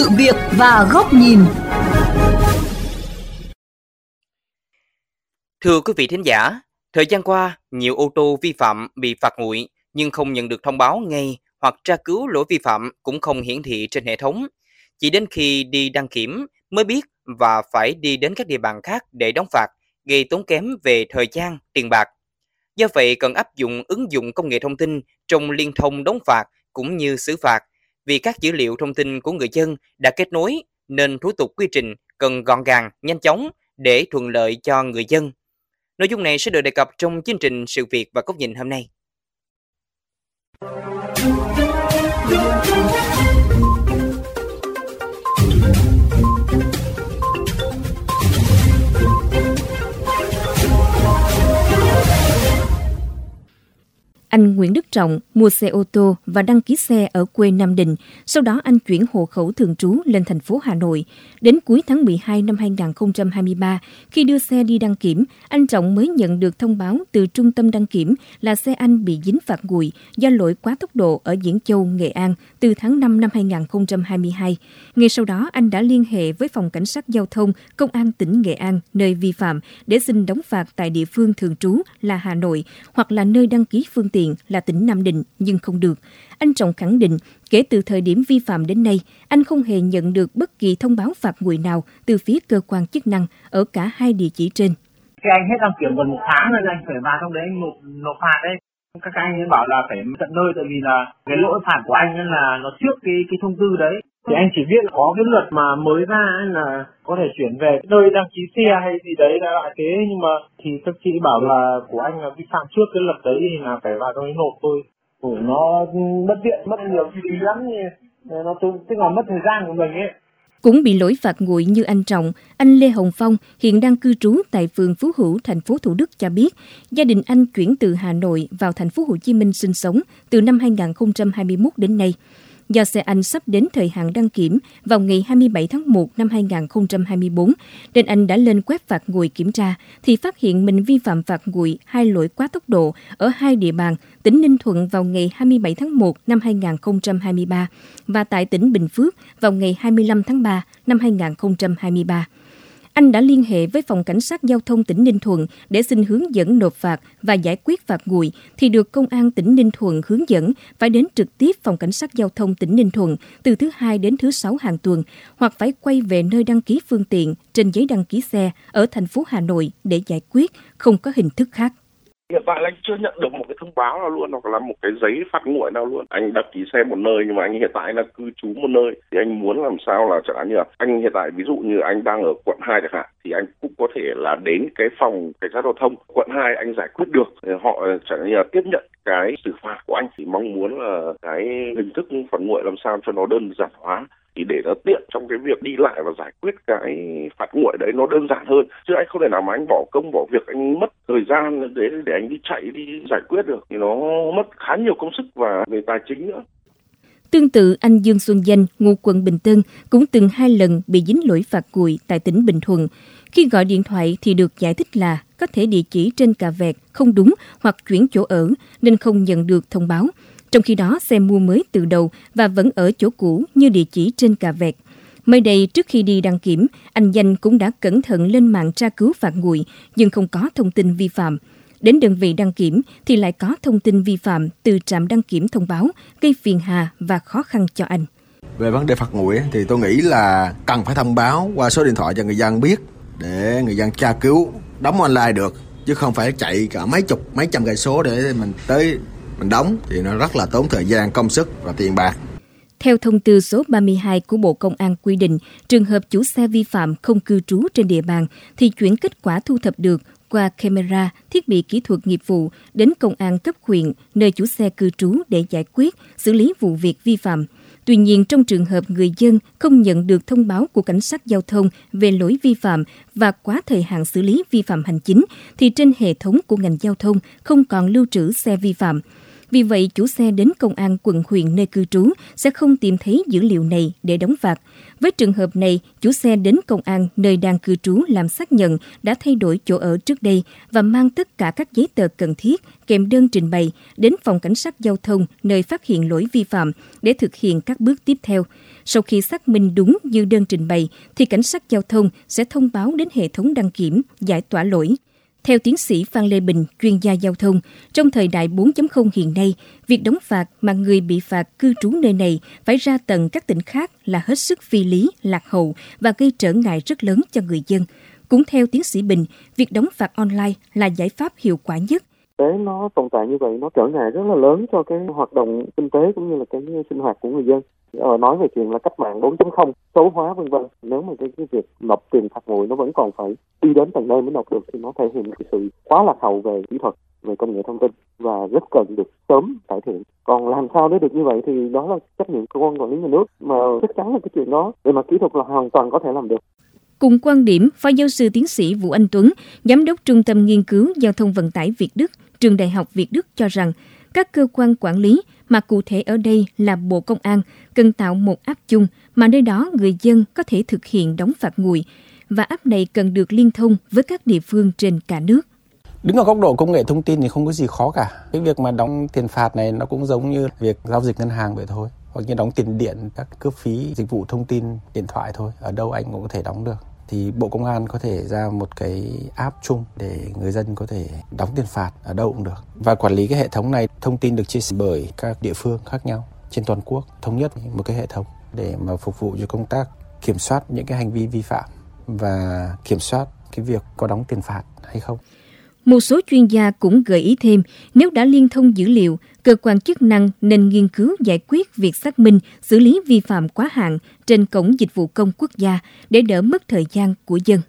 sự việc và góc nhìn. Thưa quý vị thính giả, thời gian qua, nhiều ô tô vi phạm bị phạt nguội nhưng không nhận được thông báo ngay hoặc tra cứu lỗi vi phạm cũng không hiển thị trên hệ thống. Chỉ đến khi đi đăng kiểm mới biết và phải đi đến các địa bàn khác để đóng phạt, gây tốn kém về thời gian, tiền bạc. Do vậy cần áp dụng ứng dụng công nghệ thông tin trong liên thông đóng phạt cũng như xử phạt vì các dữ liệu thông tin của người dân đã kết nối nên thủ tục quy trình cần gọn gàng, nhanh chóng để thuận lợi cho người dân. Nội dung này sẽ được đề cập trong chương trình Sự việc và góc nhìn hôm nay. Anh Nguyễn Đức Trọng mua xe ô tô và đăng ký xe ở quê Nam Định. Sau đó anh chuyển hộ khẩu thường trú lên thành phố Hà Nội. Đến cuối tháng 12 năm 2023, khi đưa xe đi đăng kiểm, anh Trọng mới nhận được thông báo từ trung tâm đăng kiểm là xe anh bị dính phạt nguội do lỗi quá tốc độ ở Diễn Châu, Nghệ An từ tháng 5 năm 2022. Ngay sau đó, anh đã liên hệ với Phòng Cảnh sát Giao thông Công an tỉnh Nghệ An nơi vi phạm để xin đóng phạt tại địa phương thường trú là Hà Nội hoặc là nơi đăng ký phương tiện tiện là tỉnh Nam Định nhưng không được. Anh Trọng khẳng định, kể từ thời điểm vi phạm đến nay, anh không hề nhận được bất kỳ thông báo phạt nguội nào từ phía cơ quan chức năng ở cả hai địa chỉ trên. Khi anh hết đăng kiểm gần một tháng rồi anh phải vào trong đấy nộp nộp phạt đấy. Các anh ấy bảo là phải tận nơi tại vì là cái lỗi phạt của anh là nó trước cái cái thông tư đấy thì anh chỉ biết là có cái luật mà mới ra là có thể chuyển về nơi đăng ký xe hay gì đấy là lại thế. Nhưng mà thì các chị bảo là của anh là vi phạm trước cái luật đấy thì là phải vào trong nộp thôi. Ủa, nó mất điện mất nhiều chi phí lắm ờ, nó tức là mất thời gian của mình ấy. Cũng bị lỗi phạt nguội như anh Trọng, anh Lê Hồng Phong hiện đang cư trú tại phường Phú Hữu, thành phố Thủ Đức cho biết, gia đình anh chuyển từ Hà Nội vào thành phố Hồ Chí Minh sinh sống từ năm 2021 đến nay do xe anh sắp đến thời hạn đăng kiểm vào ngày 27 tháng 1 năm 2024, nên anh đã lên quét phạt nguội kiểm tra thì phát hiện mình vi phạm phạt nguội hai lỗi quá tốc độ ở hai địa bàn tỉnh Ninh Thuận vào ngày 27 tháng 1 năm 2023 và tại tỉnh Bình Phước vào ngày 25 tháng 3 năm 2023 anh đã liên hệ với phòng cảnh sát giao thông tỉnh Ninh Thuận để xin hướng dẫn nộp phạt và giải quyết phạt nguội thì được công an tỉnh Ninh Thuận hướng dẫn phải đến trực tiếp phòng cảnh sát giao thông tỉnh Ninh Thuận từ thứ hai đến thứ sáu hàng tuần hoặc phải quay về nơi đăng ký phương tiện trên giấy đăng ký xe ở thành phố Hà Nội để giải quyết, không có hình thức khác. Hiện tại anh chưa nhận được một cái thông báo nào luôn, hoặc là một cái giấy phạt nguội nào luôn. Anh đăng ký xe một nơi, nhưng mà anh hiện tại là cư trú một nơi thì anh muốn làm sao là chẳng hạn như là anh hiện tại, ví dụ như anh đang ở quận 2 chẳng hạn, thì anh cũng có thể là đến cái phòng cảnh sát giao thông quận 2 anh giải quyết được. Họ chẳng hạn như là tiếp nhận cái xử phạt của anh thì mong muốn là cái hình thức phạt nguội làm sao cho nó đơn giản hóa thì để nó tiện trong cái việc đi lại và giải quyết cái phạt nguội đấy nó đơn giản hơn chứ anh không thể nào mà anh bỏ công bỏ việc anh mất thời gian để để anh đi chạy đi giải quyết được thì nó mất khá nhiều công sức và về tài chính nữa Tương tự, anh Dương Xuân Danh, ngụ quận Bình Tân, cũng từng hai lần bị dính lỗi phạt nguội tại tỉnh Bình Thuận. Khi gọi điện thoại thì được giải thích là có thể địa chỉ trên cà vẹt không đúng hoặc chuyển chỗ ở nên không nhận được thông báo. Trong khi đó, xe mua mới từ đầu và vẫn ở chỗ cũ như địa chỉ trên cà vẹt. Mới đây, trước khi đi đăng kiểm, anh Danh cũng đã cẩn thận lên mạng tra cứu phạt nguội, nhưng không có thông tin vi phạm. Đến đơn vị đăng kiểm thì lại có thông tin vi phạm từ trạm đăng kiểm thông báo, gây phiền hà và khó khăn cho anh. Về vấn đề phạt nguội thì tôi nghĩ là cần phải thông báo qua số điện thoại cho người dân biết để người dân tra cứu đóng online được chứ không phải chạy cả mấy chục mấy trăm cây số để mình tới mình đóng thì nó rất là tốn thời gian, công sức và tiền bạc. Theo thông tư số 32 của Bộ Công an quy định, trường hợp chủ xe vi phạm không cư trú trên địa bàn thì chuyển kết quả thu thập được qua camera, thiết bị kỹ thuật nghiệp vụ đến công an cấp huyện nơi chủ xe cư trú để giải quyết, xử lý vụ việc vi phạm. Tuy nhiên, trong trường hợp người dân không nhận được thông báo của cảnh sát giao thông về lỗi vi phạm và quá thời hạn xử lý vi phạm hành chính, thì trên hệ thống của ngành giao thông không còn lưu trữ xe vi phạm. Vì vậy, chủ xe đến công an quận huyện nơi cư trú sẽ không tìm thấy dữ liệu này để đóng phạt. Với trường hợp này, chủ xe đến công an nơi đang cư trú làm xác nhận đã thay đổi chỗ ở trước đây và mang tất cả các giấy tờ cần thiết kèm đơn trình bày đến phòng cảnh sát giao thông nơi phát hiện lỗi vi phạm để thực hiện các bước tiếp theo. Sau khi xác minh đúng như đơn trình bày, thì cảnh sát giao thông sẽ thông báo đến hệ thống đăng kiểm, giải tỏa lỗi. Theo tiến sĩ Phan Lê Bình, chuyên gia giao thông, trong thời đại 4.0 hiện nay, việc đóng phạt mà người bị phạt cư trú nơi này phải ra tận các tỉnh khác là hết sức phi lý, lạc hậu và gây trở ngại rất lớn cho người dân. Cũng theo tiến sĩ Bình, việc đóng phạt online là giải pháp hiệu quả nhất tế nó tồn tại như vậy nó trở ngại rất là lớn cho cái hoạt động kinh tế cũng như là cái sinh hoạt của người dân ờ, nói về chuyện là cách mạng 4.0 số hóa vân vân. Nếu mà cái, cái việc nộp tiền phạt nguội nó vẫn còn phải đi đến tận nơi mới nộp được thì nó thể hiện cái sự quá lạc hậu về kỹ thuật về công nghệ thông tin và rất cần được sớm cải thiện. Còn làm sao để được như vậy thì đó là trách nhiệm cơ quan quản lý nhà nước mà chắc chắn là cái chuyện đó về mặt kỹ thuật là hoàn toàn có thể làm được. Cùng quan điểm, Phó giáo sư tiến sĩ Vũ Anh Tuấn, Giám đốc Trung tâm Nghiên cứu Giao thông Vận tải Việt Đức, Trường Đại học Việt Đức cho rằng các cơ quan quản lý mà cụ thể ở đây là Bộ Công an cần tạo một app chung mà nơi đó người dân có thể thực hiện đóng phạt nguội và app này cần được liên thông với các địa phương trên cả nước. Đứng ở góc độ công nghệ thông tin thì không có gì khó cả. Cái việc mà đóng tiền phạt này nó cũng giống như việc giao dịch ngân hàng vậy thôi. Hoặc như đóng tiền điện, các cước phí dịch vụ thông tin điện thoại thôi. Ở đâu anh cũng có thể đóng được thì Bộ Công an có thể ra một cái app chung để người dân có thể đóng tiền phạt ở đâu cũng được. Và quản lý cái hệ thống này, thông tin được chia sẻ bởi các địa phương khác nhau trên toàn quốc, thống nhất một cái hệ thống để mà phục vụ cho công tác kiểm soát những cái hành vi vi phạm và kiểm soát cái việc có đóng tiền phạt hay không. Một số chuyên gia cũng gợi ý thêm, nếu đã liên thông dữ liệu, cơ quan chức năng nên nghiên cứu giải quyết việc xác minh, xử lý vi phạm quá hạn trên cổng dịch vụ công quốc gia để đỡ mất thời gian của dân.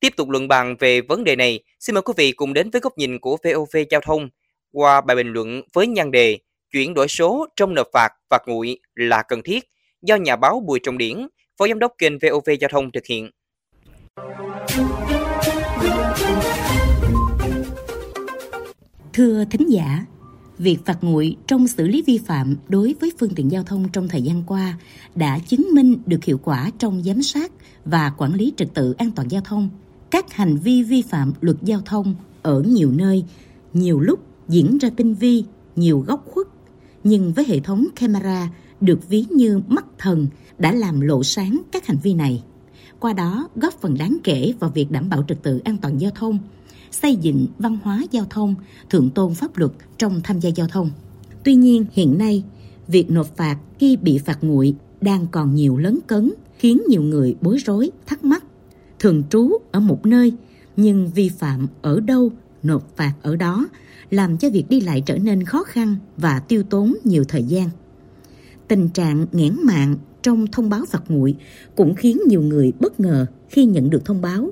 Tiếp tục luận bàn về vấn đề này, xin mời quý vị cùng đến với góc nhìn của VOV Giao thông qua bài bình luận với nhan đề Chuyển đổi số trong nộp phạt, phạt nguội là cần thiết do nhà báo Bùi Trọng Điển, Phó Giám đốc kênh VOV Giao thông thực hiện. Thưa thính giả, việc phạt nguội trong xử lý vi phạm đối với phương tiện giao thông trong thời gian qua đã chứng minh được hiệu quả trong giám sát và quản lý trật tự an toàn giao thông. Các hành vi vi phạm luật giao thông ở nhiều nơi, nhiều lúc diễn ra tinh vi, nhiều góc khuất, nhưng với hệ thống camera được ví như mắt thần đã làm lộ sáng các hành vi này. Qua đó góp phần đáng kể vào việc đảm bảo trật tự an toàn giao thông, xây dựng văn hóa giao thông, thượng tôn pháp luật trong tham gia giao thông. Tuy nhiên hiện nay, việc nộp phạt khi bị phạt nguội đang còn nhiều lấn cấn, khiến nhiều người bối rối, thắc mắc. Thường trú ở một nơi, nhưng vi phạm ở đâu, nộp phạt ở đó, làm cho việc đi lại trở nên khó khăn và tiêu tốn nhiều thời gian. Tình trạng nghẽn mạng trong thông báo phạt nguội cũng khiến nhiều người bất ngờ khi nhận được thông báo.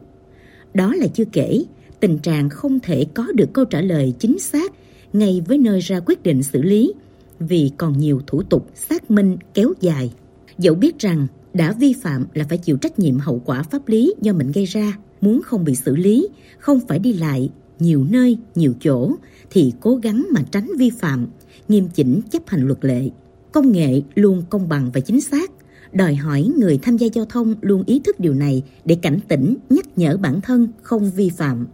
Đó là chưa kể, tình trạng không thể có được câu trả lời chính xác ngay với nơi ra quyết định xử lý vì còn nhiều thủ tục xác minh kéo dài. Dẫu biết rằng đã vi phạm là phải chịu trách nhiệm hậu quả pháp lý do mình gây ra, muốn không bị xử lý, không phải đi lại nhiều nơi, nhiều chỗ thì cố gắng mà tránh vi phạm, nghiêm chỉnh chấp hành luật lệ. Công nghệ luôn công bằng và chính xác, đòi hỏi người tham gia giao thông luôn ý thức điều này để cảnh tỉnh, nhắc nhở bản thân không vi phạm.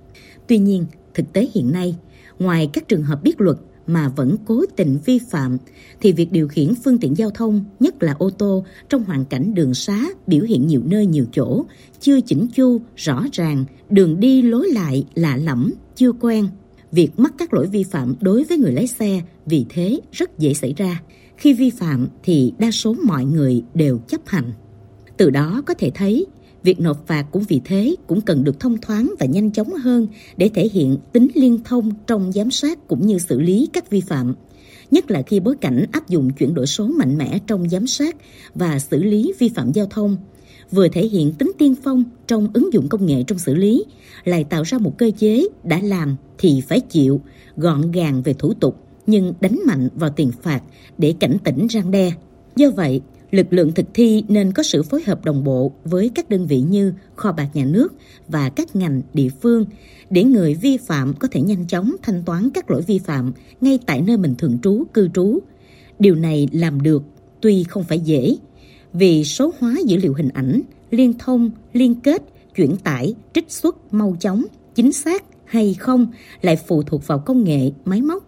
Tuy nhiên, thực tế hiện nay, ngoài các trường hợp biết luật mà vẫn cố tình vi phạm thì việc điều khiển phương tiện giao thông, nhất là ô tô trong hoàn cảnh đường xá biểu hiện nhiều nơi nhiều chỗ, chưa chỉnh chu, rõ ràng, đường đi lối lại lạ lẫm, chưa quen. Việc mắc các lỗi vi phạm đối với người lái xe vì thế rất dễ xảy ra. Khi vi phạm thì đa số mọi người đều chấp hành. Từ đó có thể thấy, việc nộp phạt cũng vì thế cũng cần được thông thoáng và nhanh chóng hơn để thể hiện tính liên thông trong giám sát cũng như xử lý các vi phạm. Nhất là khi bối cảnh áp dụng chuyển đổi số mạnh mẽ trong giám sát và xử lý vi phạm giao thông, vừa thể hiện tính tiên phong trong ứng dụng công nghệ trong xử lý, lại tạo ra một cơ chế đã làm thì phải chịu, gọn gàng về thủ tục nhưng đánh mạnh vào tiền phạt để cảnh tỉnh răng đe. Do vậy, Lực lượng thực thi nên có sự phối hợp đồng bộ với các đơn vị như kho bạc nhà nước và các ngành địa phương để người vi phạm có thể nhanh chóng thanh toán các lỗi vi phạm ngay tại nơi mình thường trú, cư trú. Điều này làm được tuy không phải dễ, vì số hóa dữ liệu hình ảnh, liên thông, liên kết, chuyển tải, trích xuất mau chóng, chính xác hay không lại phụ thuộc vào công nghệ, máy móc.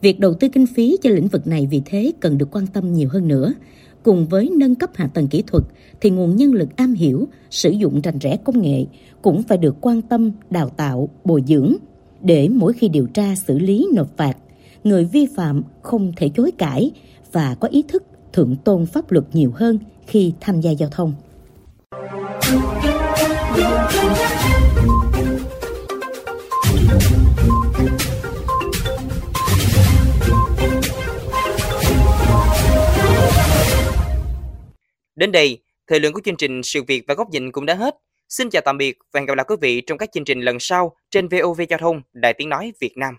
Việc đầu tư kinh phí cho lĩnh vực này vì thế cần được quan tâm nhiều hơn nữa. Cùng với nâng cấp hạ tầng kỹ thuật thì nguồn nhân lực am hiểu, sử dụng rành rẽ công nghệ cũng phải được quan tâm, đào tạo, bồi dưỡng để mỗi khi điều tra xử lý nộp phạt, người vi phạm không thể chối cãi và có ý thức thượng tôn pháp luật nhiều hơn khi tham gia giao thông. Đến đây, thời lượng của chương trình Sự việc và góc nhìn cũng đã hết. Xin chào tạm biệt và hẹn gặp lại quý vị trong các chương trình lần sau trên VOV Giao thông Đài Tiếng Nói Việt Nam.